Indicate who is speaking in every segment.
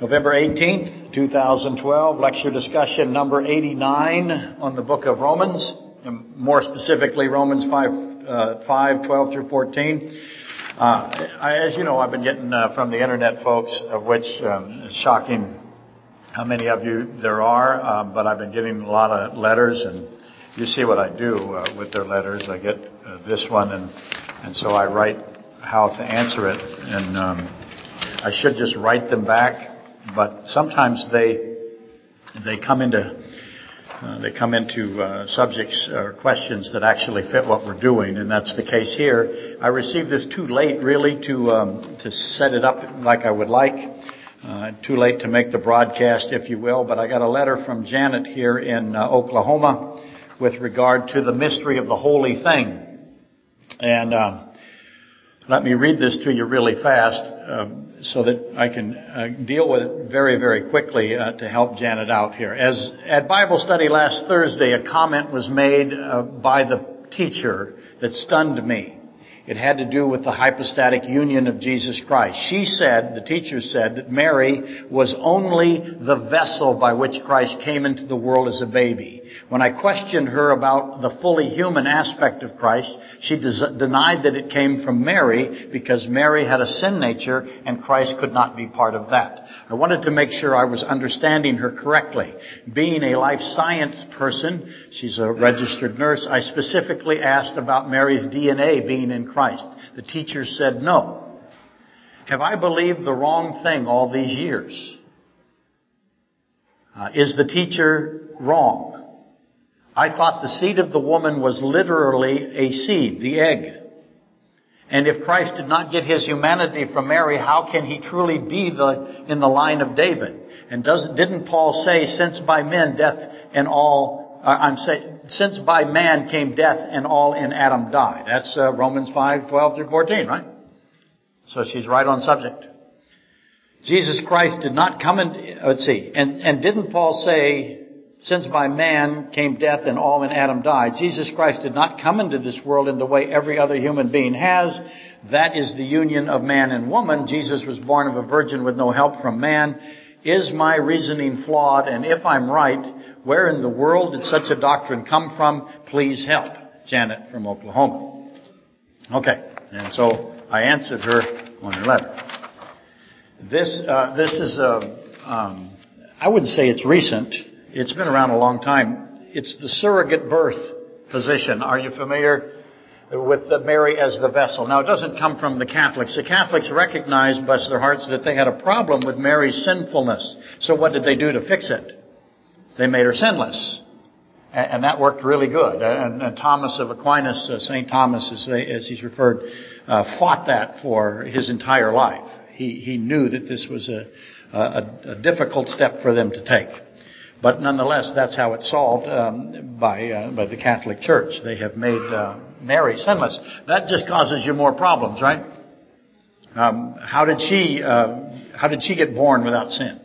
Speaker 1: November 18th, 2012, lecture discussion number 89 on the book of Romans, and more specifically Romans 5, uh, 5 12 through 14. Uh, I, as you know, I've been getting uh, from the internet folks, of which um, it's shocking how many of you there are, um, but I've been getting a lot of letters, and you see what I do uh, with their letters. I get uh, this one, and and so I write how to answer it, and um, I should just write them back but sometimes they they come into uh, they come into uh, subjects or questions that actually fit what we're doing, and that's the case here. I received this too late, really, to um, to set it up like I would like. Uh, too late to make the broadcast, if you will. But I got a letter from Janet here in uh, Oklahoma with regard to the mystery of the holy thing, and uh, let me read this to you really fast. So that I can uh, deal with it very, very quickly uh, to help Janet out here. As at Bible study last Thursday, a comment was made uh, by the teacher that stunned me. It had to do with the hypostatic union of Jesus Christ. She said, the teacher said, that Mary was only the vessel by which Christ came into the world as a baby. When I questioned her about the fully human aspect of Christ, she des- denied that it came from Mary because Mary had a sin nature and Christ could not be part of that. I wanted to make sure I was understanding her correctly. Being a life science person, she's a registered nurse, I specifically asked about Mary's DNA being in Christ. The teacher said no. Have I believed the wrong thing all these years? Uh, is the teacher wrong? I thought the seed of the woman was literally a seed, the egg. And if Christ did not get his humanity from Mary, how can he truly be the, in the line of David? And doesn't, didn't Paul say, since by men death and all, uh, I'm saying, since by man came death and all in Adam die? That's uh, Romans 5, 12 through 14, right? So she's right on subject. Jesus Christ did not come and, let's see, and, and didn't Paul say, since by man came death and all in Adam died, Jesus Christ did not come into this world in the way every other human being has. That is the union of man and woman. Jesus was born of a virgin with no help from man. Is my reasoning flawed? And if I'm right, where in the world did such a doctrine come from? Please help. Janet from Oklahoma. Okay. And so I answered her on her letter. This, uh, this is a, um, I wouldn't say it's recent. It's been around a long time. It's the surrogate birth position. Are you familiar with the Mary as the vessel? Now, it doesn't come from the Catholics. The Catholics recognized, bless their hearts, that they had a problem with Mary's sinfulness. So what did they do to fix it? They made her sinless. And that worked really good. And, Thomas of Aquinas, uh, St. Thomas, as, he's referred, uh, fought that for his entire life. He, knew that this was a difficult step for them to take. But nonetheless, that's how it's solved um, by uh, by the Catholic Church. They have made uh, Mary sinless. That just causes you more problems, right? Um, how did she uh, how did she get born without sin?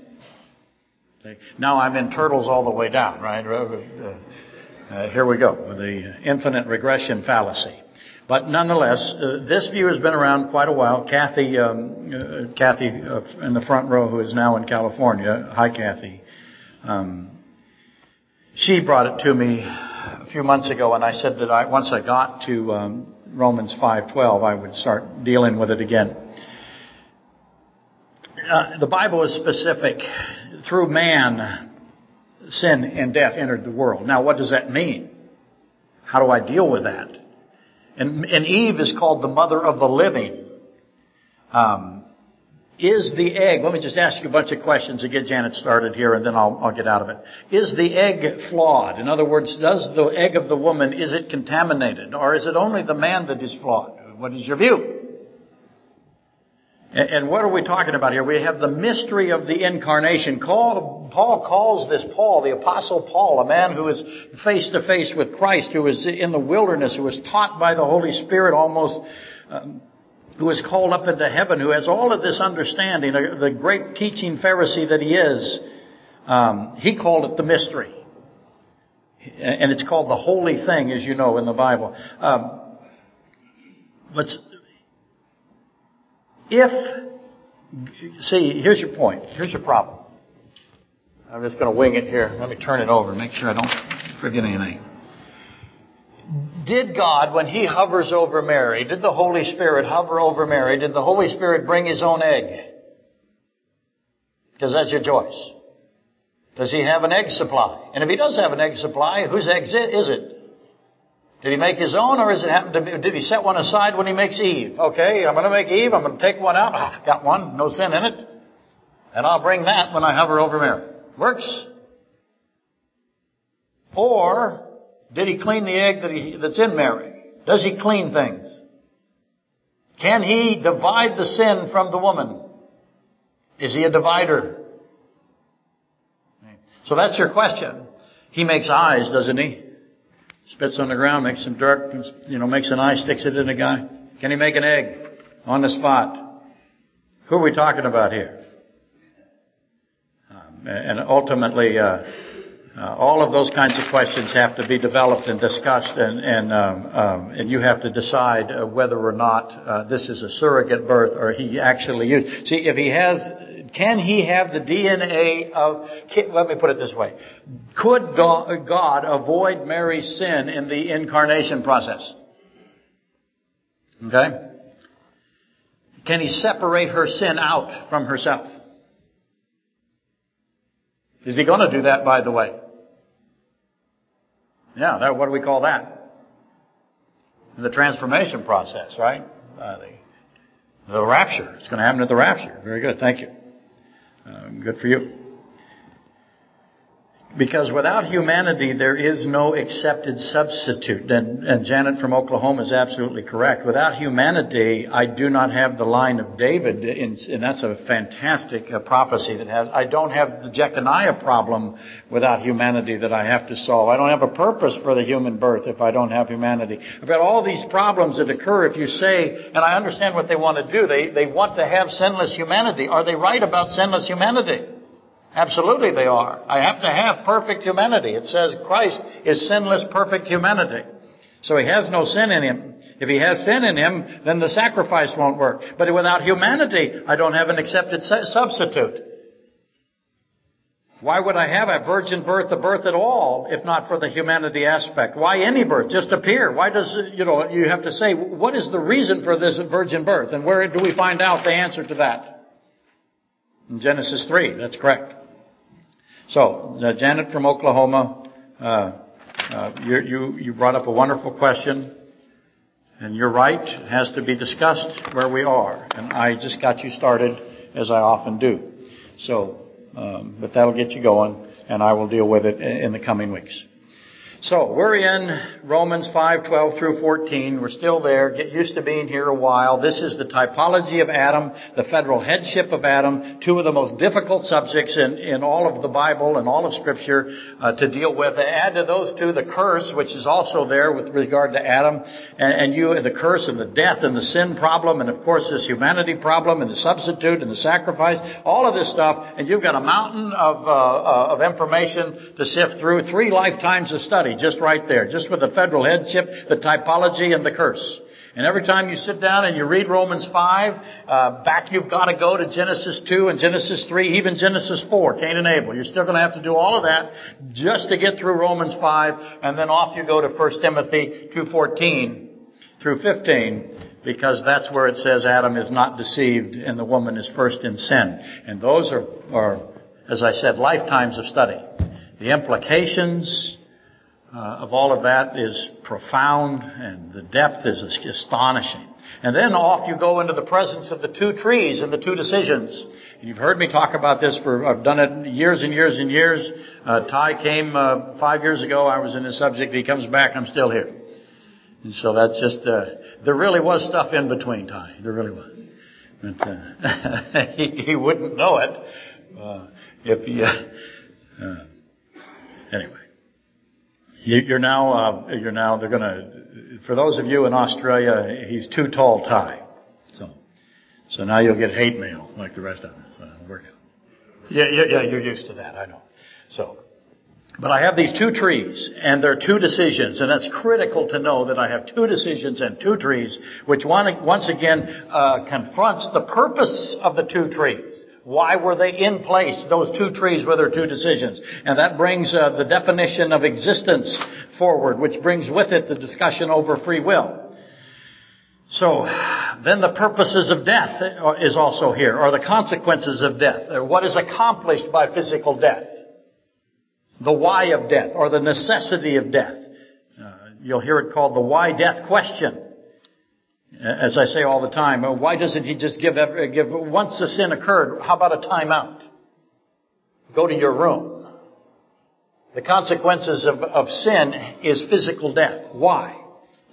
Speaker 1: Now I'm in turtles all the way down, right? Uh, uh, here we go with the infinite regression fallacy. But nonetheless, uh, this view has been around quite a while. Kathy, um, uh, Kathy uh, in the front row, who is now in California. Hi, Kathy. Um, she brought it to me a few months ago, and I said that I, once I got to um, Romans 5:12, I would start dealing with it again. Uh, the Bible is specific. Through man, sin and death entered the world. Now, what does that mean? How do I deal with that? And, and Eve is called the mother of the living. Um, is the egg, let me just ask you a bunch of questions to get Janet started here and then I'll, I'll get out of it. Is the egg flawed? In other words, does the egg of the woman, is it contaminated? Or is it only the man that is flawed? What is your view? And, what are we talking about here? We have the mystery of the incarnation. Paul, Paul calls this Paul, the apostle Paul, a man who is face to face with Christ, who is in the wilderness, who was taught by the Holy Spirit almost um, who is called up into heaven, who has all of this understanding, the great teaching Pharisee that he is, um, he called it the mystery. And it's called the holy thing, as you know, in the Bible. Um, but if See, here's your point. Here's your problem. I'm just going to wing it here. Let me turn it over, make sure I don't forget anything. Did God, when He hovers over Mary, did the Holy Spirit hover over Mary? Did the Holy Spirit bring His own egg? Because that's your choice. Does He have an egg supply? And if He does have an egg supply, whose egg is it? Did he make his own, or is it happen to be, did he set one aside when he makes Eve? Okay, I'm going to make Eve. I'm going to take one out. Ah, got one, no sin in it, and I'll bring that when I hover over Mary. Works. Or did he clean the egg that he, that's in Mary? Does he clean things? Can he divide the sin from the woman? Is he a divider? So that's your question. He makes eyes, doesn't he? Spits on the ground, makes some dirt, you know, makes an eye, sticks it in a guy. Can he make an egg on the spot? Who are we talking about here? Um, and ultimately, uh, uh, all of those kinds of questions have to be developed and discussed, and and um, um, and you have to decide uh, whether or not uh, this is a surrogate birth or he actually used. See, if he has, can he have the DNA of? Can, let me put it this way: Could God avoid Mary's sin in the incarnation process? Okay. Can he separate her sin out from herself? Is he going to do that, by the way? Yeah, that, what do we call that? The transformation process, right? Uh, the, the rapture. It's going to happen at the rapture. Very good. Thank you. Uh, good for you. Because without humanity, there is no accepted substitute. And, and, Janet from Oklahoma is absolutely correct. Without humanity, I do not have the line of David, in, and that's a fantastic uh, prophecy that has, I don't have the Jeconiah problem without humanity that I have to solve. I don't have a purpose for the human birth if I don't have humanity. I've got all these problems that occur if you say, and I understand what they want to do, they, they want to have sinless humanity. Are they right about sinless humanity? Absolutely they are. I have to have perfect humanity. It says Christ is sinless, perfect humanity. So he has no sin in him. If he has sin in him, then the sacrifice won't work. But without humanity, I don't have an accepted substitute. Why would I have a virgin birth, a birth at all, if not for the humanity aspect? Why any birth? Just appear. Why does, you know, you have to say, what is the reason for this virgin birth? And where do we find out the answer to that? In Genesis 3, that's correct. So, uh, Janet from Oklahoma, uh, uh, you, you, you brought up a wonderful question. And you're right, it has to be discussed where we are. And I just got you started, as I often do. So, um, but that'll get you going, and I will deal with it in the coming weeks. So we're in Romans 5:12 through 14. We're still there. Get used to being here a while. This is the typology of Adam, the federal headship of Adam, two of the most difficult subjects in, in all of the Bible and all of Scripture uh, to deal with. Add to those two the curse, which is also there with regard to Adam, and, you and you the curse and the death and the sin problem, and of course this humanity problem and the substitute and the sacrifice, all of this stuff, and you've got a mountain of uh, uh, of information to sift through. Three lifetimes of study just right there, just with the federal headship, the typology, and the curse. And every time you sit down and you read Romans 5, uh, back you've got to go to Genesis 2 and Genesis 3, even Genesis 4, Cain and Abel. You're still going to have to do all of that just to get through Romans 5, and then off you go to 1 Timothy 2.14 through 15, because that's where it says Adam is not deceived and the woman is first in sin. And those are, are as I said, lifetimes of study. The implications, of all of that is profound and the depth is astonishing. And then off you go into the presence of the two trees and the two decisions. And you've heard me talk about this for, I've done it years and years and years. Uh, Ty came uh, five years ago. I was in this subject. He comes back. I'm still here. And so that's just, uh, there really was stuff in between, Ty. There really was. But, uh, he, he, wouldn't know it, uh, if he, anyway. You're now, uh, you're now, they're gonna, for those of you in Australia, he's too tall Ty. So, so now you'll get hate mail like the rest of us. So work out. Yeah, yeah, yeah, you're used to that, I know. So, But I have these two trees, and there are two decisions, and that's critical to know that I have two decisions and two trees, which one, once again uh, confronts the purpose of the two trees. Why were they in place, those two trees with their two decisions? And that brings uh, the definition of existence forward, which brings with it the discussion over free will. So, then the purposes of death is also here, or the consequences of death, or what is accomplished by physical death the why of death or the necessity of death. Uh, you'll hear it called the why death question. As I say all the time, uh, why doesn't he just give, give, once the sin occurred, how about a timeout? Go to your room. The consequences of, of sin is physical death. Why?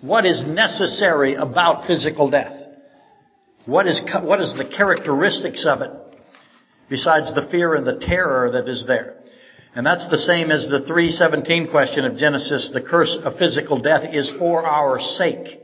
Speaker 1: What is necessary about physical death? What is, what is the characteristics of it? Besides the fear and the terror that is there. And that's the same as the 317 question of Genesis. The curse of physical death is for our sake.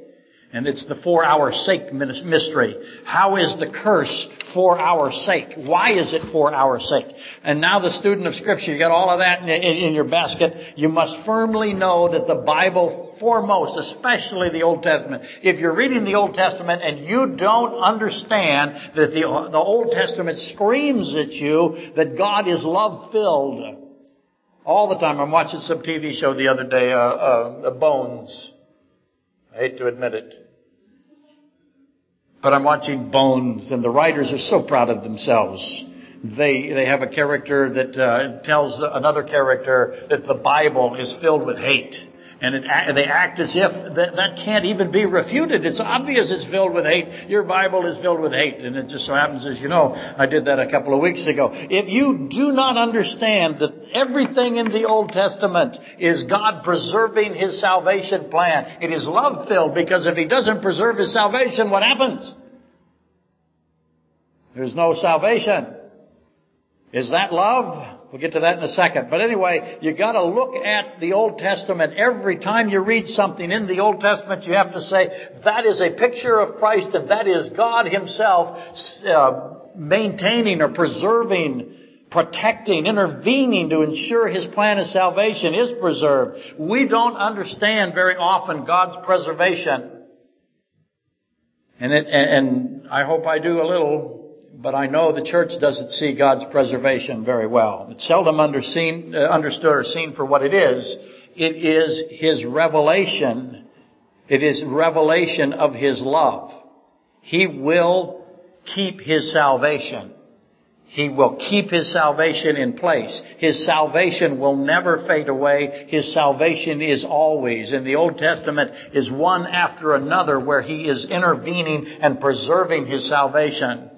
Speaker 1: And it's the for our sake mystery. How is the curse for our sake? Why is it for our sake? And now the student of scripture, you got all of that in, your basket. You must firmly know that the Bible foremost, especially the Old Testament, if you're reading the Old Testament and you don't understand that the, the Old Testament screams at you that God is love filled, all the time. I'm watching some TV show the other day, uh, uh, Bones. I hate to admit it. But I'm watching Bones, and the writers are so proud of themselves. They, they have a character that uh, tells another character that the Bible is filled with hate. And it, they act as if that, that can't even be refuted. It's obvious it's filled with hate. Your Bible is filled with hate. And it just so happens, as you know, I did that a couple of weeks ago. If you do not understand that everything in the Old Testament is God preserving His salvation plan, it is love filled because if He doesn't preserve His salvation, what happens? There's no salvation. Is that love? We'll get to that in a second. But anyway, you gotta look at the Old Testament. Every time you read something in the Old Testament, you have to say, that is a picture of Christ and that is God Himself uh, maintaining or preserving, protecting, intervening to ensure His plan of salvation is preserved. We don't understand very often God's preservation. And, it, and I hope I do a little but I know the church doesn't see God's preservation very well. It's seldom underseen, uh, understood or seen for what it is. It is His revelation. It is revelation of His love. He will keep His salvation. He will keep His salvation in place. His salvation will never fade away. His salvation is always. In the Old Testament is one after another where He is intervening and preserving His salvation.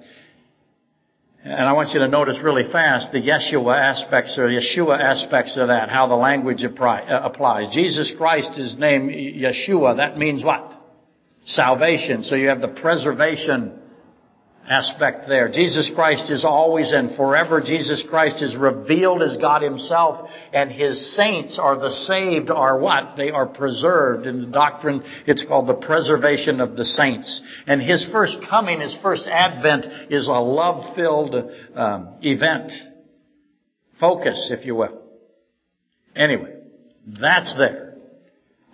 Speaker 1: And I want you to notice really fast the Yeshua aspects or Yeshua aspects of that, how the language uh, applies. Jesus Christ is named Yeshua. That means what? Salvation. So you have the preservation aspect there. Jesus Christ is always and forever. Jesus Christ is revealed as God Himself and His saints are the saved are what? They are preserved. In the doctrine, it's called the preservation of the saints. And His first coming, His first advent is a love-filled um, event. Focus, if you will. Anyway, that's there.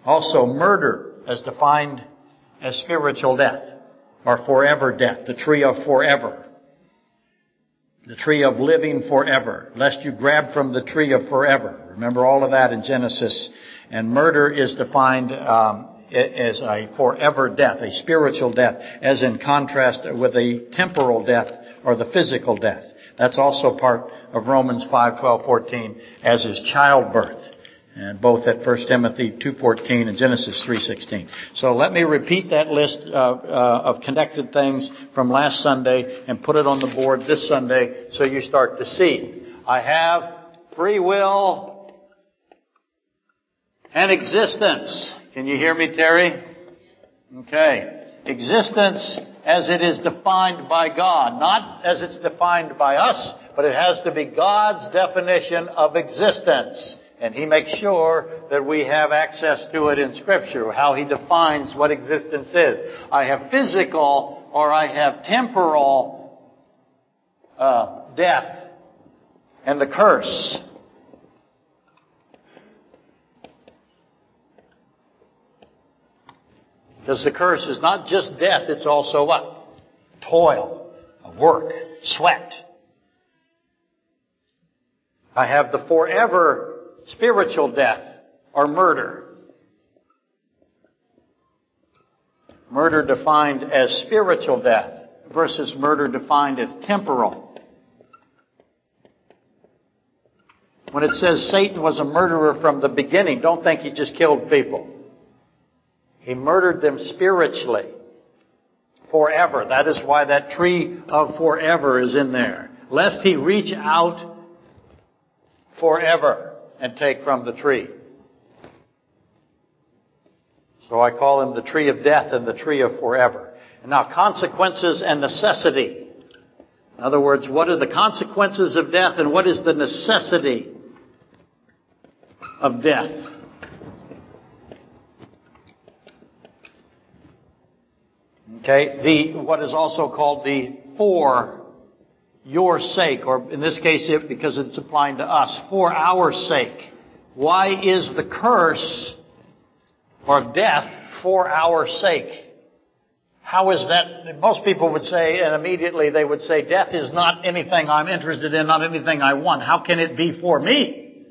Speaker 1: Also, murder as defined as spiritual death or forever death, the tree of forever. The tree of living forever, lest you grab from the tree of forever. Remember all of that in Genesis. And murder is defined um, as a forever death, a spiritual death, as in contrast with a temporal death or the physical death. That's also part of Romans 5, 12, 14, as is childbirth and both at 1 Timothy 2.14 and Genesis 3.16. So let me repeat that list uh, uh, of connected things from last Sunday and put it on the board this Sunday so you start to see. I have free will and existence. Can you hear me, Terry? Okay. Existence as it is defined by God, not as it's defined by us, but it has to be God's definition of existence. And he makes sure that we have access to it in scripture, how he defines what existence is. I have physical or I have temporal uh, death and the curse. Because the curse is not just death, it's also what? Toil, work, sweat. I have the forever spiritual death or murder. Murder defined as spiritual death versus murder defined as temporal. When it says Satan was a murderer from the beginning, don't think he just killed people. He murdered them spiritually. Forever. That is why that tree of forever is in there. Lest he reach out forever and take from the tree. So I call him the tree of death and the tree of forever. And now consequences and necessity. In other words, what are the consequences of death and what is the necessity of death? Okay, the, what is also called the for your sake, or in this case, it, because it's applying to us, for our sake. Why is the curse or death for our sake? How is that? Most people would say, and immediately they would say, death is not anything I'm interested in, not anything I want. How can it be for me?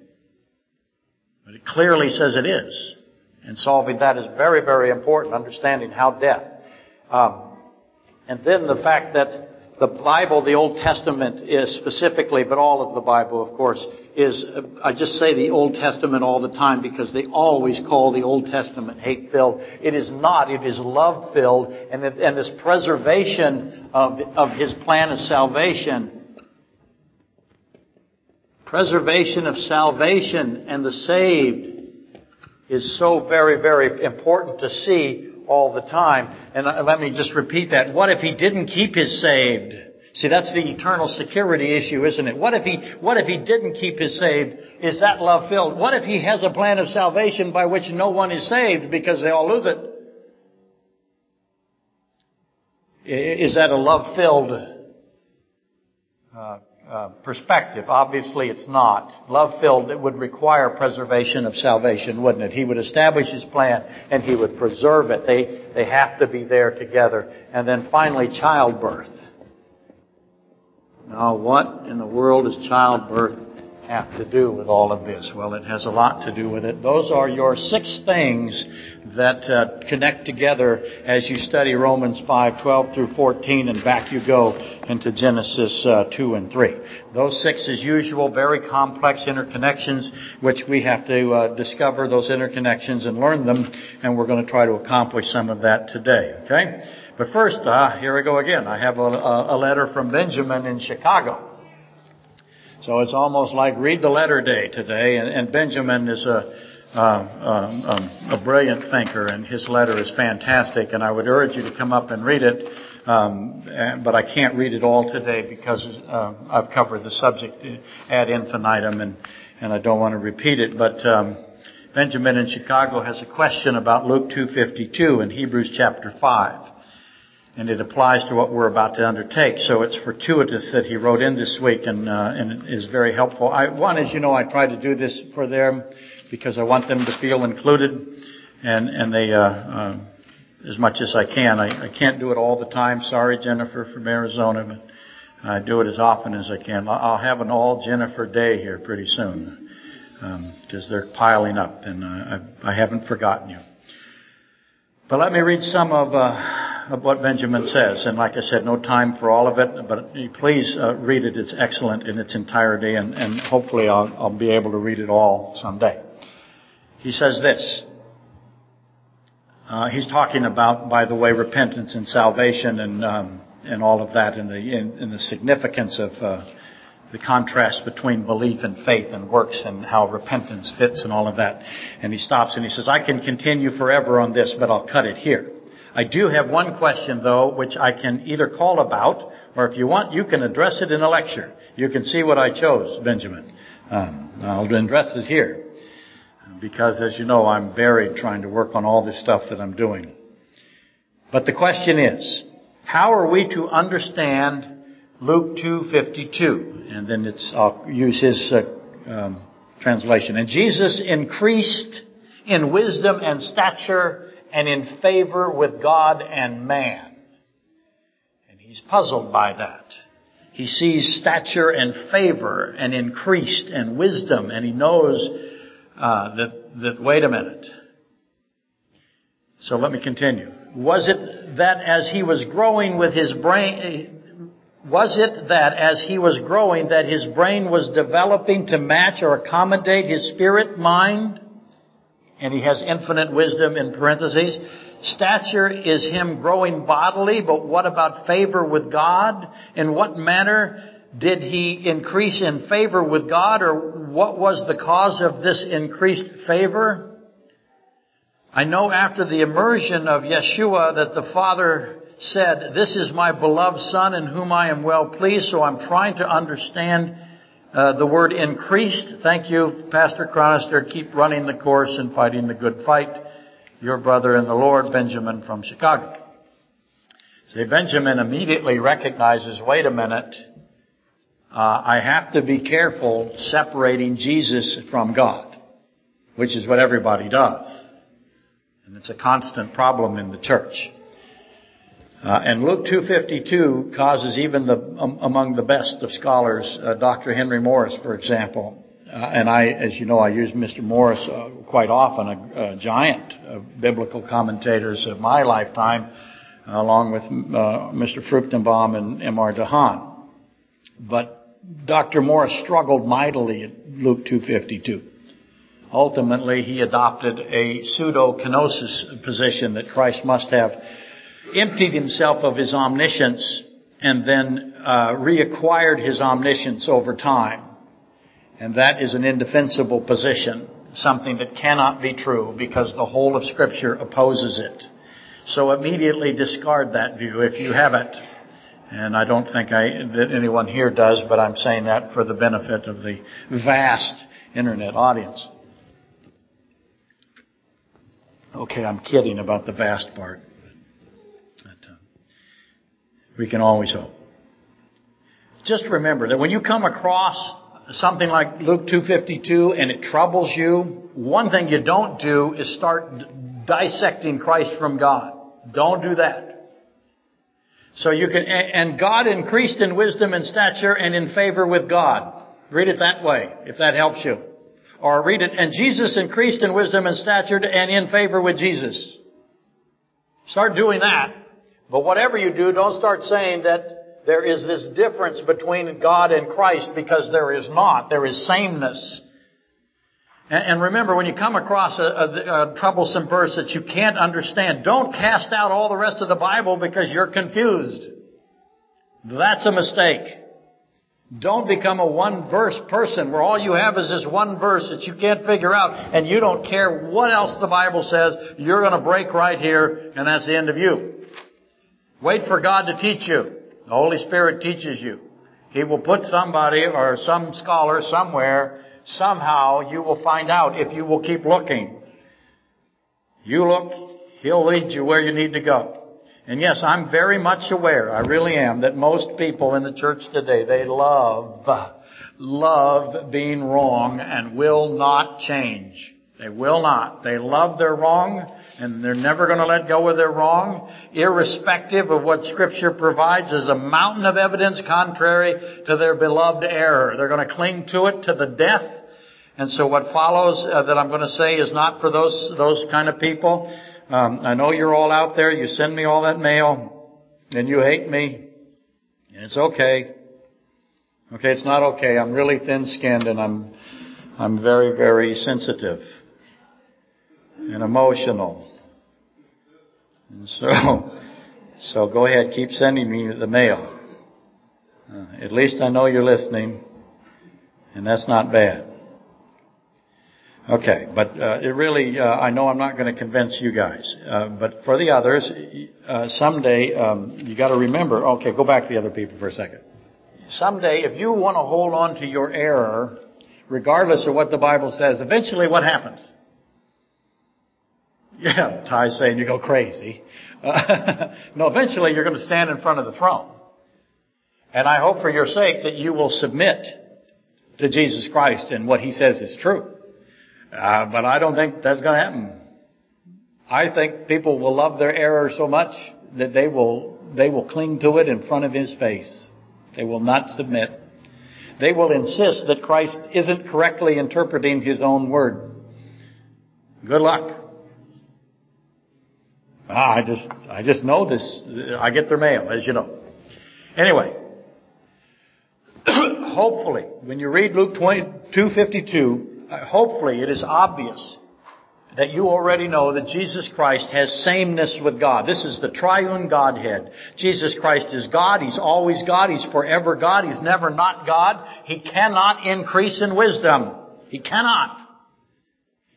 Speaker 1: But it clearly says it is. And solving that is very, very important, understanding how death. Um, and then the fact that the Bible, the Old Testament is specifically, but all of the Bible, of course, is, I just say the Old Testament all the time because they always call the Old Testament hate filled. It is not, it is love filled, and, and this preservation of, of His plan of salvation, preservation of salvation and the saved is so very, very important to see all the time. And uh, let me just repeat that. What if he didn't keep his saved? See, that's the eternal security issue, isn't it? What if he, what if he didn't keep his saved? Is that love filled? What if he has a plan of salvation by which no one is saved because they all lose it? Is that a love filled uh, uh, perspective. Obviously, it's not. Love filled, it would require preservation of salvation, wouldn't it? He would establish his plan and he would preserve it. They, they have to be there together. And then finally, childbirth. Now, what in the world is childbirth have to do with all of this? Well, it has a lot to do with it. Those are your six things that uh, connect together as you study Romans 5, 12 through 14, and back you go into Genesis uh, 2 and 3. Those six, as usual, very complex interconnections, which we have to uh, discover those interconnections and learn them, and we're going to try to accomplish some of that today. Okay? But first, uh, here we go again. I have a, a letter from Benjamin in Chicago. So it's almost like read the letter day today, and, and Benjamin is a, uh, um, um, a brilliant thinker, and his letter is fantastic, and I would urge you to come up and read it. Um, but I can't read it all today because uh, I've covered the subject ad infinitum, and and I don't want to repeat it. But um, Benjamin in Chicago has a question about Luke 2:52 and Hebrews chapter 5 and it applies to what we're about to undertake. So it's fortuitous that he wrote in this week and, uh, and is very helpful. I, one, as you know, I try to do this for them because I want them to feel included, and and they uh, uh, as much as I can. I, I can't do it all the time. Sorry, Jennifer from Arizona, but I do it as often as I can. I'll have an all Jennifer day here pretty soon because um, they're piling up, and uh, I, I haven't forgotten you. But let me read some of. Uh, of what Benjamin says. And like I said, no time for all of it, but please uh, read it. It's excellent in its entirety, and, and hopefully I'll, I'll be able to read it all someday. He says this. Uh, he's talking about, by the way, repentance and salvation and um, and all of that, and the in, in the significance of uh, the contrast between belief and faith and works, and how repentance fits, and all of that. And he stops and he says, "I can continue forever on this, but I'll cut it here." I do have one question though, which I can either call about, or if you want, you can address it in a lecture. You can see what I chose, Benjamin. Um, I'll address it here. Because as you know, I'm buried trying to work on all this stuff that I'm doing. But the question is, how are we to understand Luke 2:52? And then it's I'll use his uh, um, translation. And Jesus increased in wisdom and stature and in favor with God and man. And he's puzzled by that. He sees stature and favor and increased and wisdom and he knows uh, that, that, wait a minute. So let me continue. Was it that as he was growing with his brain, was it that as he was growing that his brain was developing to match or accommodate his spirit mind? And he has infinite wisdom in parentheses. Stature is him growing bodily, but what about favor with God? In what manner did he increase in favor with God, or what was the cause of this increased favor? I know after the immersion of Yeshua that the Father said, This is my beloved Son in whom I am well pleased, so I'm trying to understand uh, the word increased. Thank you, Pastor Chronister. Keep running the course and fighting the good fight. Your brother in the Lord, Benjamin from Chicago. See, Benjamin immediately recognizes, wait a minute, uh, I have to be careful separating Jesus from God, which is what everybody does. And it's a constant problem in the church. Uh, and Luke 252 causes even the um, among the best of scholars, uh, Dr. Henry Morris, for example, uh, and I, as you know, I use Mr. Morris uh, quite often, a, a, giant of biblical commentators of my lifetime, along with uh, Mr. Fruchtenbaum and M.R. DeHaan. But Dr. Morris struggled mightily at Luke 252. Ultimately, he adopted a pseudo-kenosis position that Christ must have emptied himself of his omniscience and then uh, reacquired his omniscience over time. And that is an indefensible position, something that cannot be true because the whole of Scripture opposes it. So immediately discard that view if you have it. And I don't think I, that anyone here does, but I'm saying that for the benefit of the vast internet audience. Okay, I'm kidding about the vast part. We can always hope. Just remember that when you come across something like Luke 252 and it troubles you, one thing you don't do is start dissecting Christ from God. Don't do that. So you can, and God increased in wisdom and stature and in favor with God. Read it that way, if that helps you. Or read it, and Jesus increased in wisdom and stature and in favor with Jesus. Start doing that. But whatever you do, don't start saying that there is this difference between God and Christ because there is not. There is sameness. And, remember, when you come across a, a, a troublesome verse that you can't understand, don't cast out all the rest of the Bible because you're confused. That's a mistake. Don't become a one verse person where all you have is this one verse that you can't figure out and you don't care what else the Bible says. You're going to break right here and that's the end of you. Wait for God to teach you. The Holy Spirit teaches you. He will put somebody or some scholar somewhere, somehow you will find out if you will keep looking. You look, He'll lead you where you need to go. And yes, I'm very much aware, I really am, that most people in the church today, they love, love being wrong and will not change. They will not. They love their wrong and they're never going to let go of their wrong, irrespective of what scripture provides as a mountain of evidence contrary to their beloved error. They're going to cling to it to the death. And so what follows uh, that I'm going to say is not for those, those kind of people. Um, I know you're all out there. You send me all that mail and you hate me. And it's okay. Okay, it's not okay. I'm really thin-skinned and I'm, I'm very, very sensitive and emotional. And so, so go ahead, keep sending me the mail. Uh, at least I know you're listening, and that's not bad. Okay, but uh, it really, uh, I know I'm not going to convince you guys, uh, but for the others, uh, someday um, you got to remember. Okay, go back to the other people for a second. Someday, if you want to hold on to your error, regardless of what the Bible says, eventually what happens? Yeah, Ty's saying you go crazy. Uh, no, eventually you're going to stand in front of the throne. And I hope for your sake that you will submit to Jesus Christ and what He says is true. Uh, but I don't think that's going to happen I think people will love their error so much that they will, they will cling to it in front of his face. They will not submit. They will insist that Christ isn't correctly interpreting his own word. Good luck. Ah, I just, I just know this. I get their mail, as you know. Anyway, hopefully, when you read Luke 22:52, uh, hopefully it is obvious that you already know that Jesus Christ has sameness with God. This is the triune Godhead. Jesus Christ is God. He's always God. He's forever God. He's never not God. He cannot increase in wisdom. He cannot.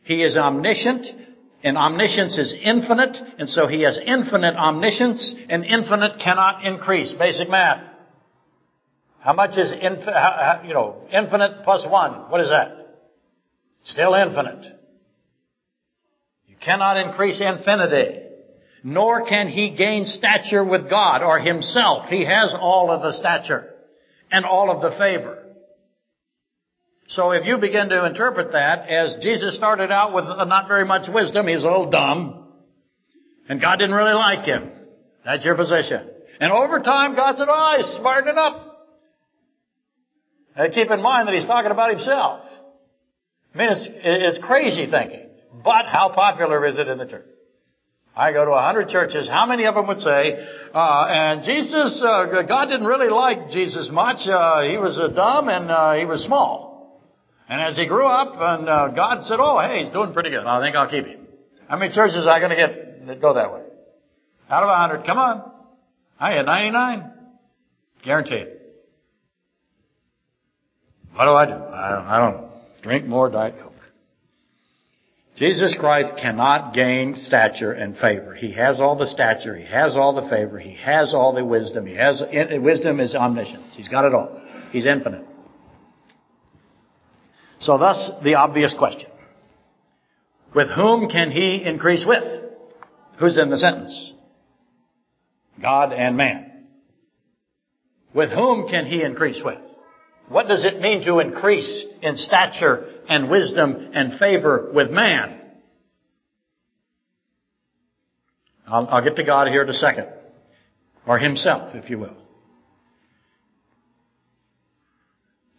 Speaker 1: He is omniscient, and omniscience is infinite, and so he has infinite omniscience, and infinite cannot increase. Basic math. How much is infinite, you know, infinite plus one? What is that? Still infinite You cannot increase infinity, nor can he gain stature with God or himself. He has all of the stature and all of the favor. So if you begin to interpret that as Jesus started out with not very much wisdom, he's a little dumb, and God didn't really like him. That's your position. And over time, God said, oh, he's smartened up. And keep in mind that he's talking about himself. I mean, it's, it's crazy thinking. But how popular is it in the church? I go to a hundred churches. How many of them would say, uh, and Jesus, uh, God didn't really like Jesus much. Uh, he was dumb and uh, he was small. And as he grew up, and uh, God said, "Oh, hey, he's doing pretty good. I think I'll keep him." How many churches I going to get that go that way? Out of a hundred, come on. I had ninety-nine, guaranteed. What do I do? I don't, I don't drink more Diet Coke. Jesus Christ cannot gain stature and favor. He has all the stature. He has all the favor. He has all the wisdom. He has, wisdom is omniscience. He's got it all. He's infinite. So thus, the obvious question. With whom can he increase with? Who's in the sentence? God and man. With whom can he increase with? What does it mean to increase in stature and wisdom and favor with man? I'll, I'll get to God here in a second. Or himself, if you will.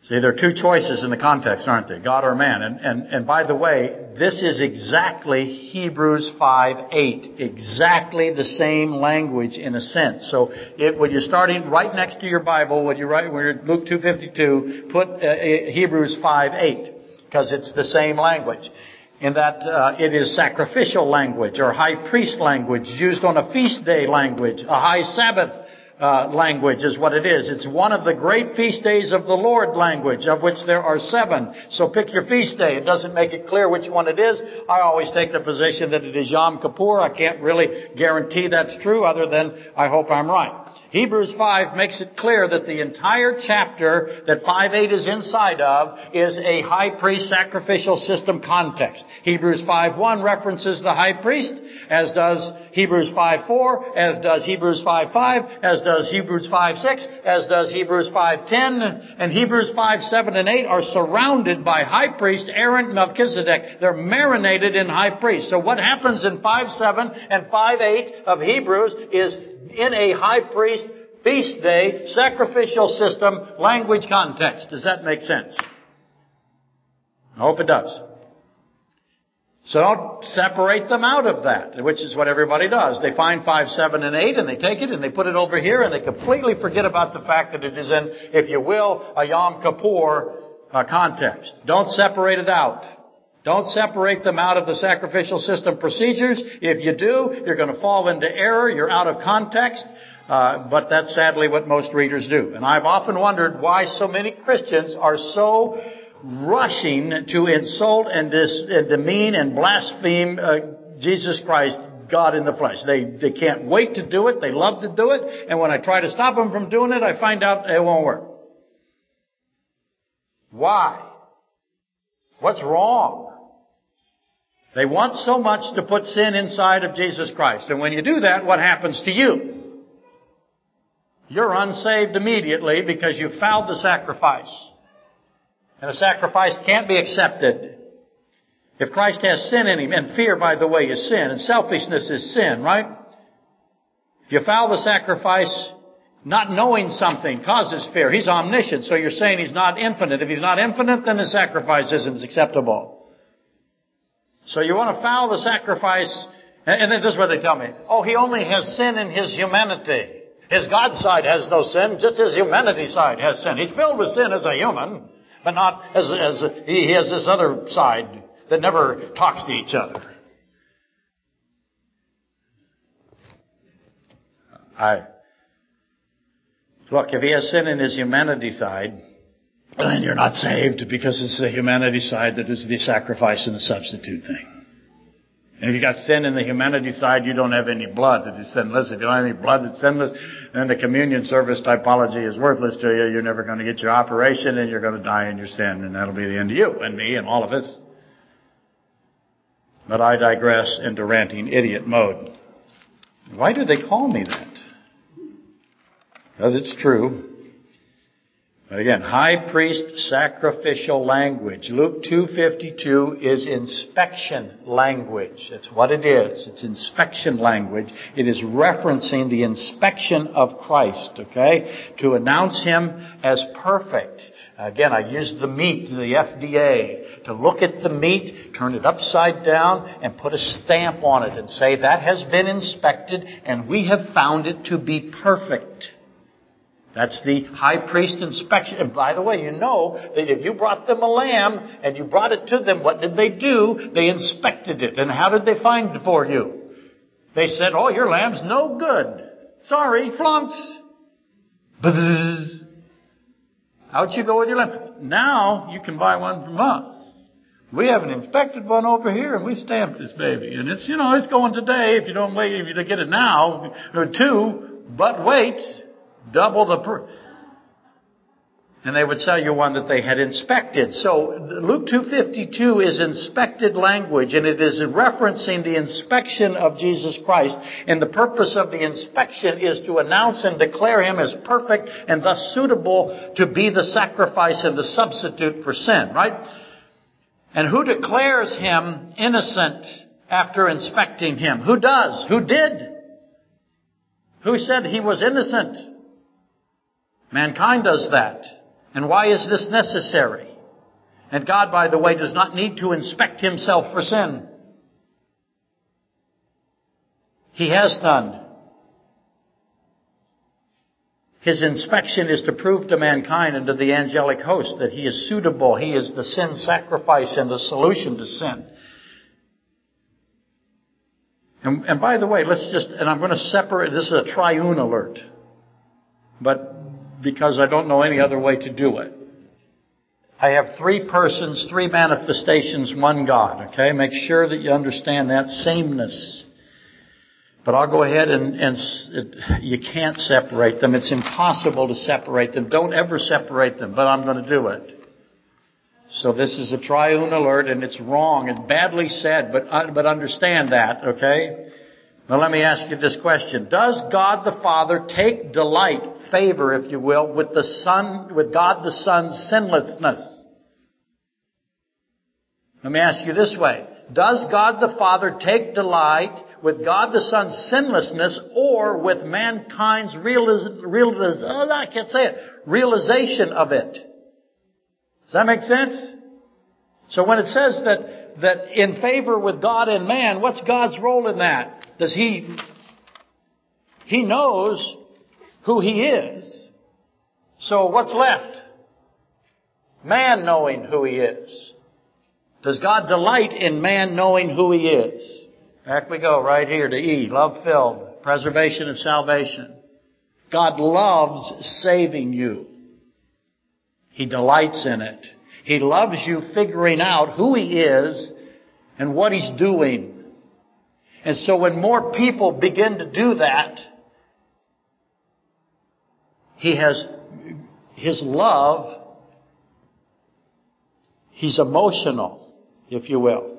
Speaker 1: See, there are two choices in the context, aren't there? God or man. And, and, and by the way, this is exactly Hebrews 5, 8. Exactly the same language in a sense. So it, when you're starting right next to your Bible, when you write, when you're Luke 2.52, put uh, uh Hebrews 5, 8. Because it's the same language. In that uh, it is sacrificial language or high priest language used on a feast day language, a high Sabbath uh, language is what it is. It's one of the great feast days of the Lord language, of which there are seven. So pick your feast day. It doesn't make it clear which one it is. I always take the position that it is Yom Kippur. I can't really guarantee that's true other than I hope I'm right. Hebrews 5 makes it clear that the entire chapter that 5.8 is inside of is a high priest sacrificial system context. Hebrews 5.1 references the high priest, as does Hebrews 5.4, as does Hebrews 5.5, as does Hebrews 5.6, as does Hebrews 5.10, and Hebrews 5, 7, and 8 are surrounded by high priest Aaron Melchizedek. They're marinated in high priest. So what happens in 5.7 and 5.8 of Hebrews is in a high priest feast day sacrificial system language context. Does that make sense? I hope it does. So don't separate them out of that, which is what everybody does. They find 5, 7, and 8 and they take it and they put it over here and they completely forget about the fact that it is in, if you will, a Yom Kippur uh, context. Don't separate it out. Don't separate them out of the sacrificial system procedures. If you do, you're going to fall into error. You're out of context. Uh, but that's sadly what most readers do. And I've often wondered why so many Christians are so rushing to insult and, dis, and demean and blaspheme uh, Jesus Christ, God in the flesh. They, they can't wait to do it. They love to do it. And when I try to stop them from doing it, I find out it won't work. Why? What's wrong? They want so much to put sin inside of Jesus Christ. And when you do that, what happens to you? You're unsaved immediately because you fouled the sacrifice. And the sacrifice can't be accepted If Christ has sin in him, and fear, by the way, is sin, and selfishness is sin, right? If you foul the sacrifice, not knowing something causes fear. He's omniscient, so you're saying he's not infinite. If he's not infinite, then the sacrifice isn't acceptable. So you want to foul the sacrifice, and then this is what they tell me. Oh, he only has sin in his humanity. His God side has no sin, just his humanity side has sin. He's filled with sin as a human, but not as, as he has this other side that never talks to each other. I, look, if he has sin in his humanity side, then you're not saved because it's the humanity side that is the sacrifice and the substitute thing. And if you got sin in the humanity side, you don't have any blood that is sinless. If you don't have any blood that's sinless, then the communion service typology is worthless to you. You're never going to get your operation and you're going to die in your sin and that'll be the end of you and me and all of us. But I digress into ranting idiot mode. Why do they call me that? Because it's true. But again, high priest sacrificial language. Luke 2.52 is inspection language. That's what it is. It's inspection language. It is referencing the inspection of Christ, okay? To announce Him as perfect. Again, I used the meat, the FDA, to look at the meat, turn it upside down, and put a stamp on it and say that has been inspected and we have found it to be perfect. That's the high priest inspection. And by the way, you know that if you brought them a lamb and you brought it to them, what did they do? They inspected it. And how did they find for you? They said, oh, your lamb's no good. Sorry, flunks. Buzz. How'd you go with your lamb? Now you can buy one from us. We have an inspected one over here and we stamped this baby. And it's, you know, it's going today if you don't wait, if you get it now, or two, but wait, Double the per- and they would sell you one that they had inspected. So Luke 252 is inspected language and it is referencing the inspection of Jesus Christ. And the purpose of the inspection is to announce and declare him as perfect and thus suitable to be the sacrifice and the substitute for sin, right? And who declares him innocent after inspecting him? Who does? Who did? Who said he was innocent? Mankind does that. And why is this necessary? And God, by the way, does not need to inspect himself for sin. He has done. His inspection is to prove to mankind and to the angelic host that he is suitable. He is the sin sacrifice and the solution to sin. And, and by the way, let's just, and I'm going to separate, this is a triune alert. But because I don't know any other way to do it. I have three persons, three manifestations, one God, okay? Make sure that you understand that sameness. But I'll go ahead and, and it, you can't separate them. It's impossible to separate them. Don't ever separate them, but I'm going to do it. So this is a triune alert and it's wrong and badly said, but, uh, but understand that, okay? Now let me ask you this question. Does God the Father take delight favor, if you will, with the Son, with God the Son's sinlessness. Let me ask you this way. Does God the Father take delight with God the Son's sinlessness or with mankind's realiz- realiz- oh, I can't say it, realization of it? Does that make sense? So when it says that, that in favor with God and man, what's God's role in that? Does he, he knows who he is. So what's left? Man knowing who he is. Does God delight in man knowing who he is? Back we go right here to E, love filled, preservation of salvation. God loves saving you. He delights in it. He loves you figuring out who He is and what He's doing. And so when more people begin to do that, he has his love. He's emotional, if you will.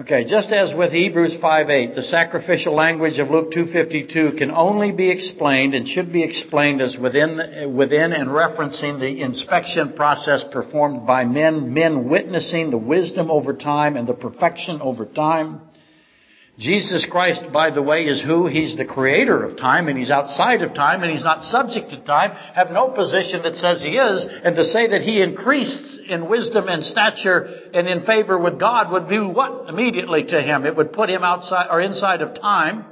Speaker 1: Okay, just as with Hebrews 5:8, the sacrificial language of Luke 2:52 can only be explained and should be explained as within within and referencing the inspection process performed by men, men witnessing the wisdom over time and the perfection over time. Jesus Christ, by the way, is who? He's the creator of time and he's outside of time and he's not subject to time. Have no position that says he is. And to say that he increased in wisdom and stature and in favor with God would do what immediately to him? It would put him outside or inside of time.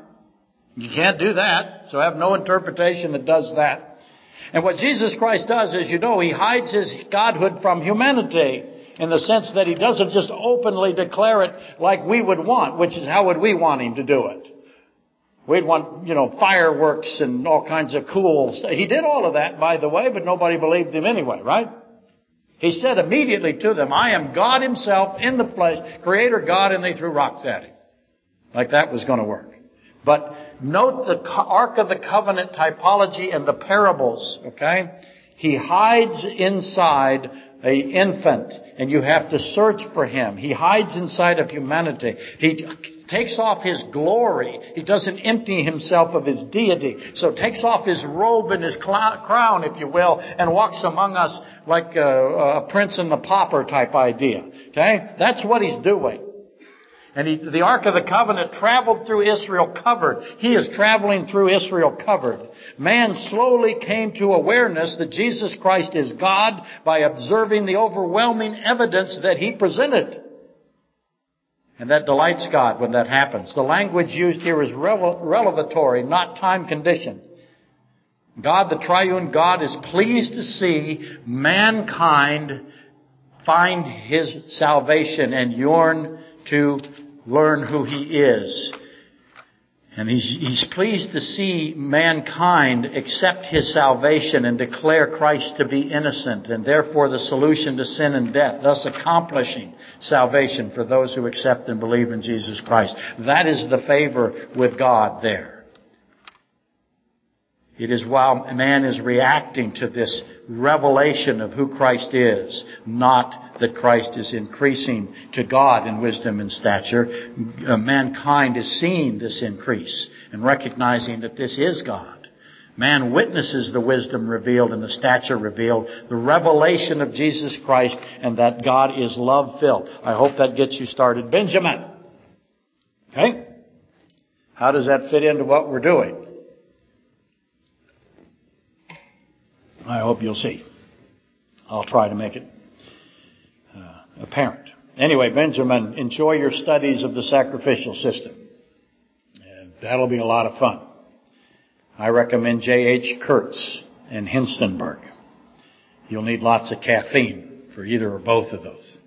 Speaker 1: You can't do that. So have no interpretation that does that. And what Jesus Christ does, as you know, he hides his godhood from humanity in the sense that he doesn't just openly declare it like we would want, which is how would we want him to do it? We'd want, you know, fireworks and all kinds of cool stuff. He did all of that, by the way, but nobody believed him anyway, right? He said immediately to them, I am God himself in the flesh, creator God, and they threw rocks at him. Like that was going to work. But note the Ark of the Covenant typology and the parables, okay? He hides inside a infant and you have to search for him. He hides inside of humanity. He takes off his glory. He doesn't empty himself of his deity. So takes off his robe and his crown, if you will, and walks among us like a, a prince and the pauper type idea. Okay? That's what he's doing. And he, the Ark of the Covenant traveled through Israel covered. He is traveling through Israel covered. Man slowly came to awareness that Jesus Christ is God by observing the overwhelming evidence that he presented. And that delights God when that happens. The language used here is revelatory, not time conditioned. God, the triune God, is pleased to see mankind find his salvation and yearn to learn who he is. And he's, he's pleased to see mankind accept his salvation and declare Christ to be innocent and therefore the solution to sin and death, thus accomplishing salvation for those who accept and believe in Jesus Christ. That is the favor with God there. It is while man is reacting to this revelation of who Christ is, not that Christ is increasing to God in wisdom and stature. Uh, mankind is seeing this increase and recognizing that this is God. Man witnesses the wisdom revealed and the stature revealed, the revelation of Jesus Christ, and that God is love filled. I hope that gets you started. Benjamin. Okay? How does that fit into what we're doing? I hope you'll see. I'll try to make it apparent. Anyway, Benjamin, enjoy your studies of the sacrificial system. That'll be a lot of fun. I recommend J.H. Kurtz and Hengstenberg. You'll need lots of caffeine for either or both of those.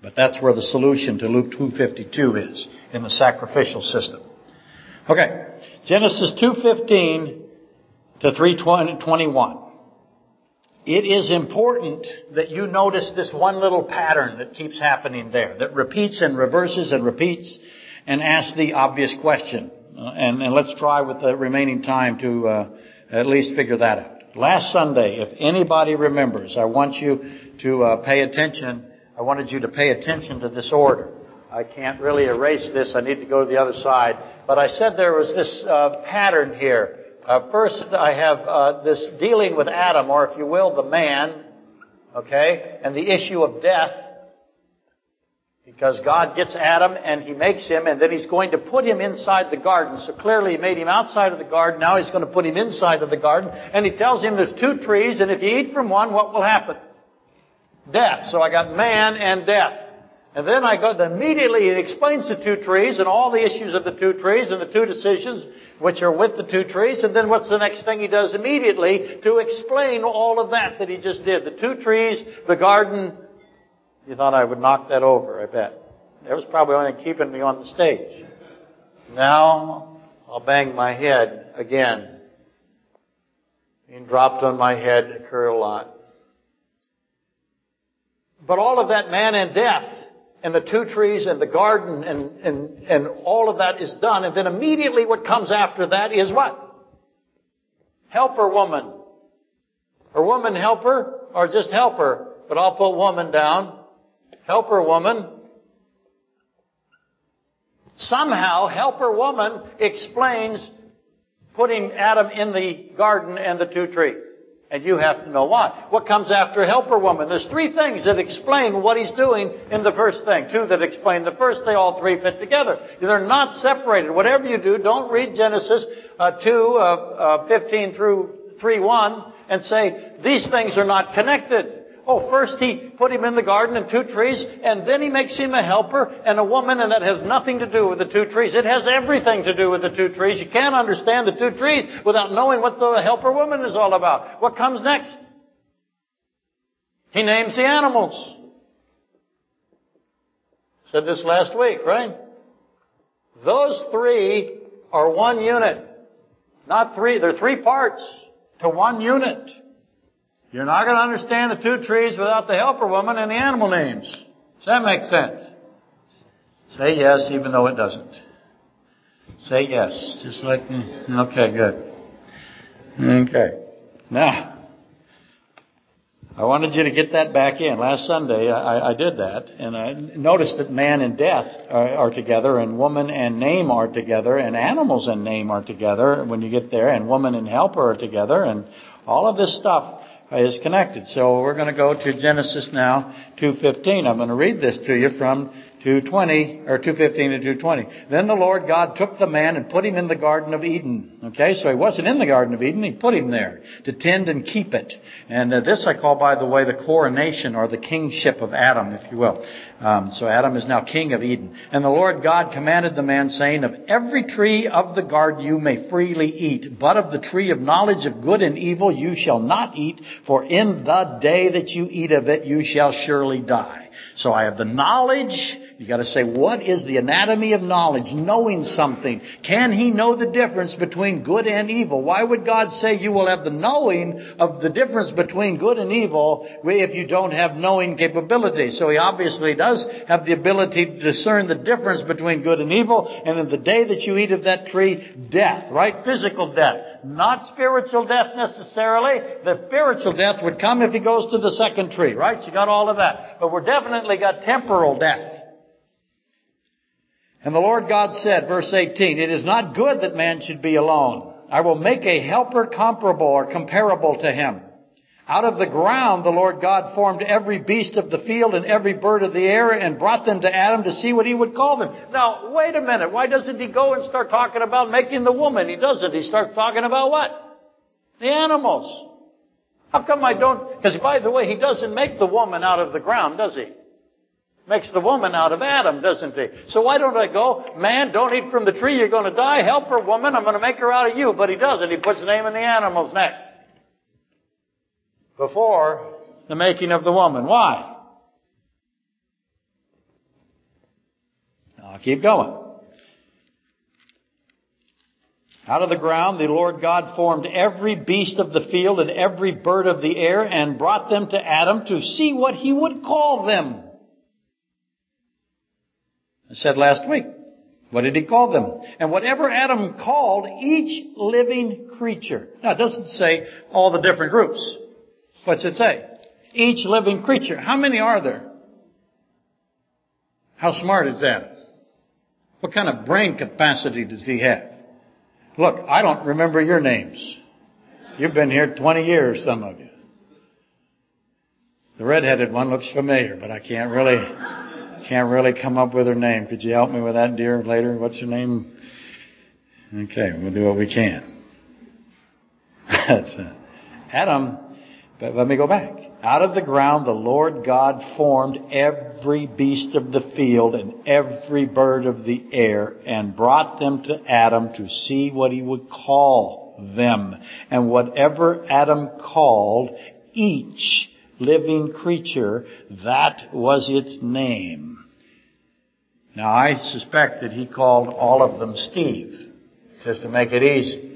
Speaker 1: But that's where the solution to Luke 252 is in the sacrificial system. Okay. Genesis 2:15 to 321. It is important that you notice this one little pattern that keeps happening there, that repeats and reverses and repeats and asks the obvious question. Uh, and, and, let's try with the remaining time to uh, at least figure that out. Last Sunday, if anybody remembers, I want you to uh, pay attention. I wanted you to pay attention to this order. I can't really erase this. I need to go to the other side. But I said there was this uh, pattern here uh, first, I have uh, this dealing with Adam, or if you will, the man, okay, and the issue of death. Because God gets Adam and He makes him, and then He's going to put him inside the garden. So clearly He made him outside of the garden. Now He's going to put him inside of the garden. And He tells him there's two trees, and if you eat from one, what will happen? Death. So I got man and death. And then I go, immediately he explains the two trees and all the issues of the two trees and the two decisions which are with the two trees. And then what's the next thing he does immediately to explain all of that that he just did? The two trees, the garden. You thought I would knock that over, I bet. That was probably only keeping me on the stage. Now I'll bang my head again. Being dropped on my head occurred a lot. But all of that man and death and the two trees and the garden and, and, and all of that is done. And then immediately what comes after that is what? Helper woman. Or woman helper, or just helper. But I'll put woman down. Helper woman. Somehow, helper woman explains putting Adam in the garden and the two trees. And you have to know why. What comes after helper woman? There's three things that explain what he's doing in the first thing. Two that explain the first. They all three fit together. They're not separated. Whatever you do, don't read Genesis uh, 2, uh, uh, 15 through 3, 1 and say, these things are not connected. Oh, first he put him in the garden and two trees, and then he makes him a helper and a woman, and that has nothing to do with the two trees. It has everything to do with the two trees. You can't understand the two trees without knowing what the helper woman is all about. What comes next? He names the animals. Said this last week, right? Those three are one unit. Not three, they're three parts to one unit. You're not going to understand the two trees without the helper woman and the animal names. Does that make sense? Say yes even though it doesn't. Say yes. Just like, mm, okay, good. Okay. Now, I wanted you to get that back in. Last Sunday, I, I did that, and I noticed that man and death are, are, together, and woman and name are together, and animals and name are together when you get there, and woman and helper are together, and all of this stuff is connected. So we're going to go to Genesis now, 2.15. I'm going to read this to you from 220, or 215 to 220. Then the Lord God took the man and put him in the Garden of Eden. Okay, so he wasn't in the Garden of Eden, he put him there to tend and keep it. And uh, this I call, by the way, the coronation or the kingship of Adam, if you will. Um, so Adam is now king of Eden. And the Lord God commanded the man, saying, Of every tree of the garden you may freely eat, but of the tree of knowledge of good and evil you shall not eat, for in the day that you eat of it you shall surely die. So I have the knowledge you gotta say, what is the anatomy of knowledge? Knowing something. Can he know the difference between good and evil? Why would God say you will have the knowing of the difference between good and evil if you don't have knowing capability? So he obviously does have the ability to discern the difference between good and evil, and in the day that you eat of that tree, death, right? Physical death. Not spiritual death necessarily. The spiritual death would come if he goes to the second tree, right? You got all of that. But we're definitely got temporal death. And the Lord God said, verse 18, It is not good that man should be alone. I will make a helper comparable or comparable to him. Out of the ground the Lord God formed every beast of the field and every bird of the air and brought them to Adam to see what he would call them. Now, wait a minute. Why doesn't he go and start talking about making the woman? He doesn't. He starts talking about what? The animals. How come I don't? Because by the way, he doesn't make the woman out of the ground, does he? Makes the woman out of Adam, doesn't he? So why don't I go, man, don't eat from the tree, you're going to die. Help her, woman, I'm going to make her out of you. But he doesn't. He puts the name of the animals next. Before the making of the woman. Why? I'll keep going. Out of the ground the Lord God formed every beast of the field and every bird of the air and brought them to Adam to see what he would call them. I said last week. What did he call them? And whatever Adam called each living creature. Now it doesn't say all the different groups. What's it say? Each living creature. How many are there? How smart is Adam? What kind of brain capacity does he have? Look, I don't remember your names. You've been here 20 years, some of you. The redheaded one looks familiar, but I can't really can't really come up with her name. Could you help me with that, dear, later? What's her name? Okay, we'll do what we can. Uh, Adam, but let me go back. Out of the ground the Lord God formed every beast of the field and every bird of the air and brought them to Adam to see what he would call them. And whatever Adam called each living creature, that was its name. Now I suspect that he called all of them Steve, just to make it easy.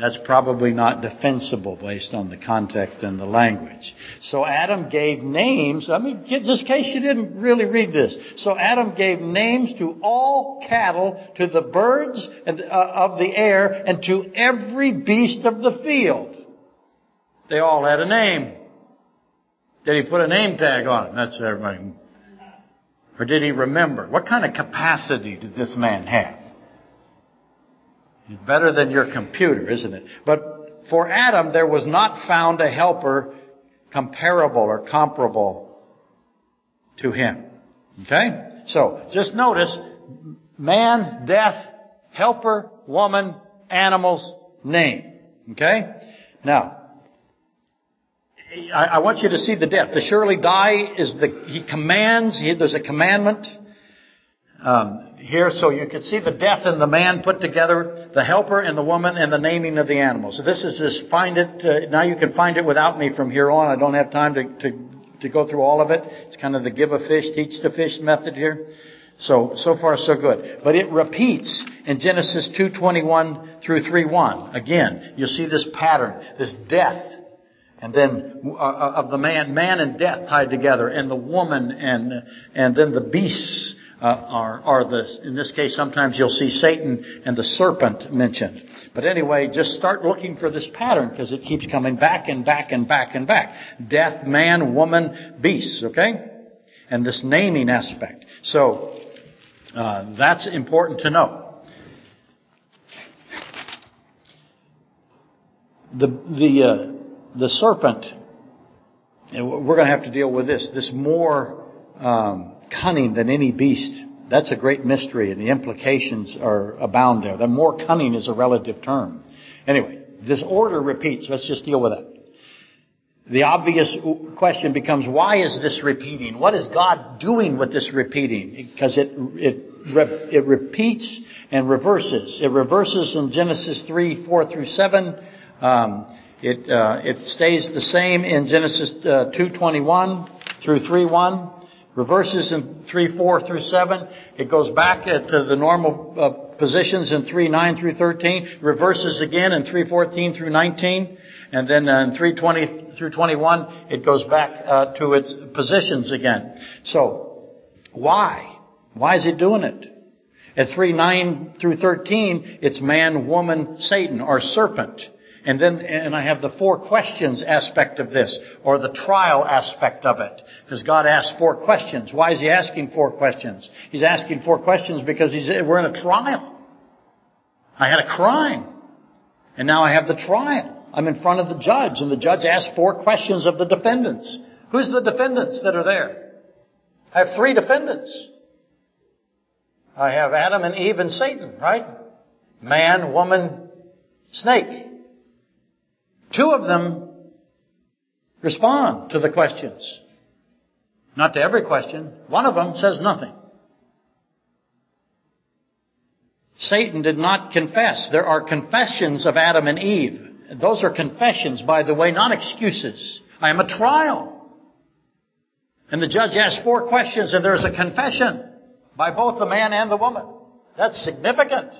Speaker 1: That's probably not defensible based on the context and the language. So Adam gave names. I mean, just in case you didn't really read this. So Adam gave names to all cattle, to the birds and, uh, of the air, and to every beast of the field. They all had a name. Did he put a name tag on it? That's everybody. Or did he remember? What kind of capacity did this man have? Better than your computer, isn't it? But for Adam, there was not found a helper comparable or comparable to him. Okay? So, just notice, man, death, helper, woman, animals, name. Okay? Now, I, want you to see the death. The surely die is the, he commands, he, there's a commandment. Um, here, so you can see the death and the man put together, the helper and the woman, and the naming of the animals. So this is just find it. Uh, now you can find it without me from here on. I don't have time to, to to go through all of it. It's kind of the give a fish, teach the fish method here. So so far so good. But it repeats in Genesis 2:21 through 3:1. Again, you'll see this pattern, this death and then uh, uh, of the man, man and death tied together, and the woman, and and then the beasts, uh, are, are the, in this case, sometimes you'll see Satan and the serpent mentioned. But anyway, just start looking for this pattern because it keeps coming back and back and back and back. Death, man, woman, beasts, okay? And this naming aspect. So, uh, that's important to know. The, the, uh, the serpent, we're going to have to deal with this, this more, um, cunning than any beast. That's a great mystery, and the implications are abound there. The more cunning is a relative term. Anyway, this order repeats. Let's just deal with that. The obvious question becomes, why is this repeating? What is God doing with this repeating? Because it, it, it repeats and reverses. It reverses in Genesis 3, 4 through 7. Um, it, uh, it stays the same in Genesis uh, 2.21 through 3.1 reverses in 3, 4 through 7. It goes back to the normal uh, positions in 3, 9 through 13. Reverses again in 3, 14 through 19. And then in 320 through 21, it goes back uh, to its positions again. So, why? Why is it doing it? At 3, 9 through 13, it's man, woman, Satan, or serpent. And then, and I have the four questions aspect of this, or the trial aspect of it. Because God asks four questions. Why is He asking four questions? He's asking four questions because he's, we're in a trial. I had a crime. And now I have the trial. I'm in front of the judge, and the judge asks four questions of the defendants. Who's the defendants that are there? I have three defendants. I have Adam and Eve and Satan, right? Man, woman, snake. Two of them respond to the questions. Not to every question. One of them says nothing. Satan did not confess. There are confessions of Adam and Eve. Those are confessions, by the way, not excuses. I am a trial. And the judge asks four questions and there's a confession by both the man and the woman. That's significant.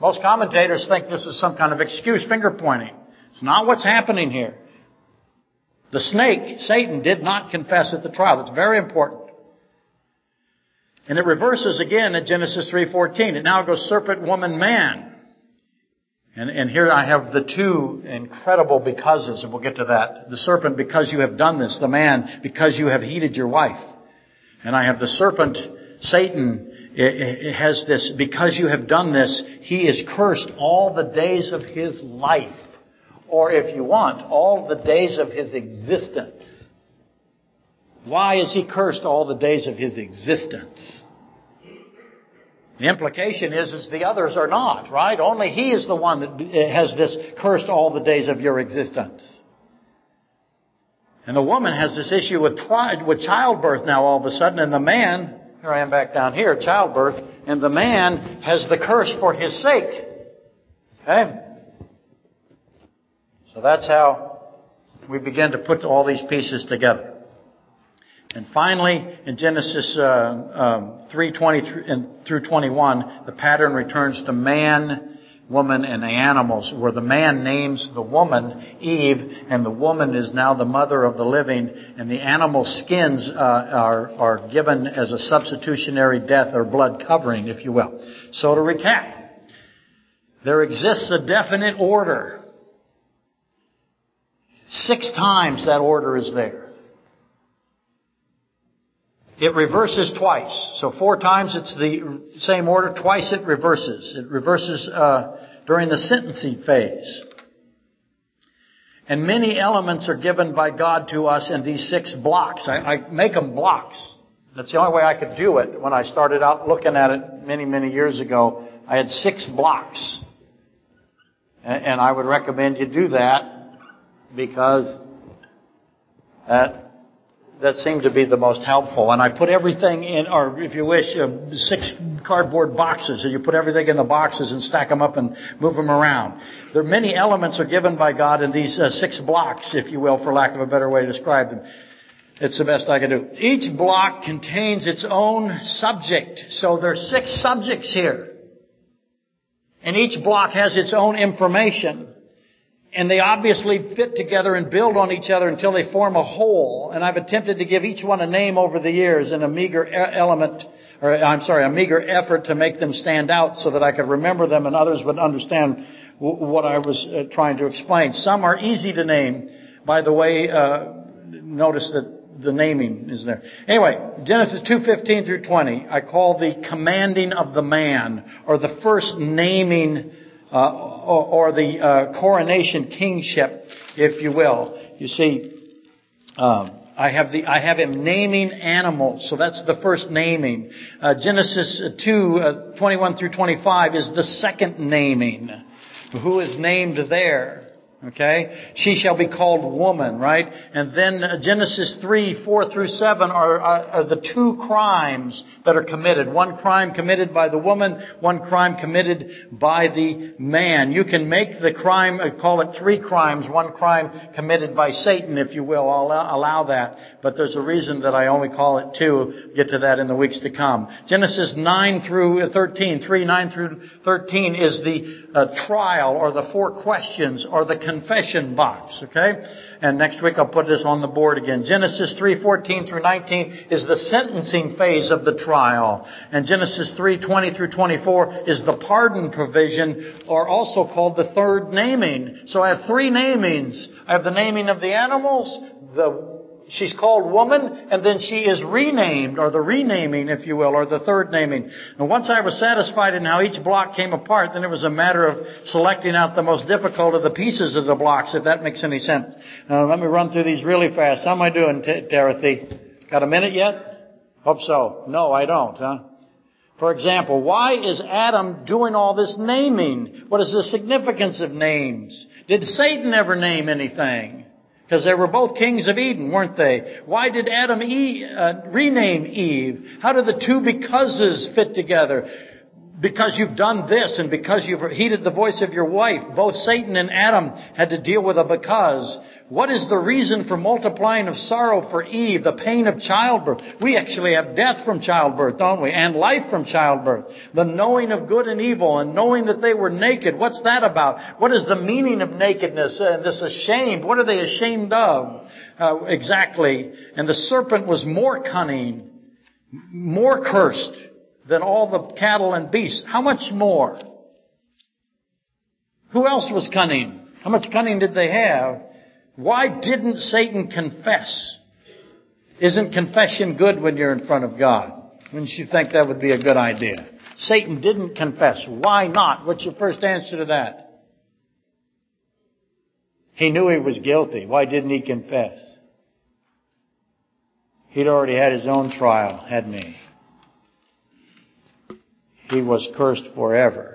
Speaker 1: Most commentators think this is some kind of excuse finger pointing. It's not what's happening here. The snake, Satan, did not confess at the trial. That's very important. And it reverses again in Genesis 3.14. It now goes serpent, woman, man. And, and here I have the two incredible becauses, and we'll get to that. The serpent, because you have done this. The man, because you have heeded your wife. And I have the serpent, Satan, it, it has this, because you have done this, he is cursed all the days of his life or if you want, all the days of his existence. Why is he cursed all the days of his existence? The implication is, is the others are not, right? Only he is the one that has this cursed all the days of your existence. And the woman has this issue with, with childbirth now all of a sudden, and the man, here I am back down here, childbirth, and the man has the curse for his sake. Okay? So that's how we begin to put all these pieces together. And finally, in Genesis uh, um, 3:20 through 21, the pattern returns to man, woman, and animals, where the man names the woman Eve, and the woman is now the mother of the living, and the animal skins uh, are are given as a substitutionary death or blood covering, if you will. So to recap, there exists a definite order Six times that order is there. it reverses twice. So four times it's the same order, twice it reverses. It reverses uh, during the sentencing phase. And many elements are given by God to us in these six blocks. I, I make them blocks. That's the only way I could do it. When I started out looking at it many, many years ago, I had six blocks. And, and I would recommend you do that because that that seemed to be the most helpful. And I put everything in, or if you wish, uh, six cardboard boxes, and you put everything in the boxes and stack them up and move them around. There are many elements are given by God in these uh, six blocks, if you will, for lack of a better way to describe them. It's the best I can do. Each block contains its own subject. So there's six subjects here. And each block has its own information and they obviously fit together and build on each other until they form a whole. And I've attempted to give each one a name over the years in a meager element, or I'm sorry, a meager effort to make them stand out so that I could remember them and others would understand what I was uh, trying to explain. Some are easy to name. By the way, uh, notice that the naming is there. Anyway, Genesis 2:15 through 20, I call the commanding of the man, or the first naming uh, or, or, the uh, coronation kingship, if you will. You see, um, I have the I have him naming animals, so that's the first naming. Uh, Genesis 2, uh, 21 through 25 is the second naming. Who is named there? Okay? She shall be called woman, right? And then uh, Genesis 3, 4 through 7 are, are, are, the two crimes that are committed. One crime committed by the woman, one crime committed by the man. You can make the crime, uh, call it three crimes, one crime committed by Satan, if you will. I'll allow, allow that. But there's a reason that I only call it two. Get to that in the weeks to come. Genesis 9 through 13, 3, 9 through 13 is the uh, trial or the four questions or the confession box, okay? And next week I'll put this on the board again. Genesis 3:14 through 19 is the sentencing phase of the trial, and Genesis 3:20 through 24 is the pardon provision, or also called the third naming. So I have three namings. I have the naming of the animals, the She's called woman, and then she is renamed, or the renaming, if you will, or the third naming. And once I was satisfied in how each block came apart, then it was a matter of selecting out the most difficult of the pieces of the blocks, if that makes any sense. Now, let me run through these really fast. How am I doing, Dorothy? Got a minute yet? Hope so. No, I don't, huh? For example, why is Adam doing all this naming? What is the significance of names? Did Satan ever name anything? Because they were both kings of Eden, weren't they? Why did Adam e, uh, rename Eve? How do the two becauses fit together? Because you've done this and because you've heeded the voice of your wife. Both Satan and Adam had to deal with a because. What is the reason for multiplying of sorrow for Eve, the pain of childbirth? We actually have death from childbirth, don't we? And life from childbirth. The knowing of good and evil and knowing that they were naked. What's that about? What is the meaning of nakedness and this ashamed? What are they ashamed of? Uh, exactly. And the serpent was more cunning, more cursed than all the cattle and beasts. How much more? Who else was cunning? How much cunning did they have? Why didn't Satan confess? Isn't confession good when you're in front of God? Wouldn't you think that would be a good idea? Satan didn't confess. Why not? What's your first answer to that? He knew he was guilty. Why didn't he confess? He'd already had his own trial, hadn't he? He was cursed forever.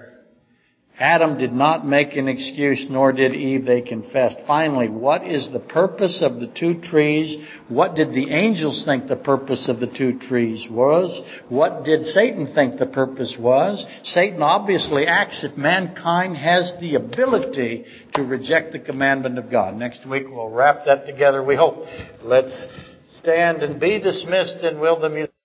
Speaker 1: Adam did not make an excuse, nor did Eve. They confessed. Finally, what is the purpose of the two trees? What did the angels think the purpose of the two trees was? What did Satan think the purpose was? Satan obviously acts if mankind has the ability to reject the commandment of God. Next week we'll wrap that together, we hope. Let's stand and be dismissed and will the music.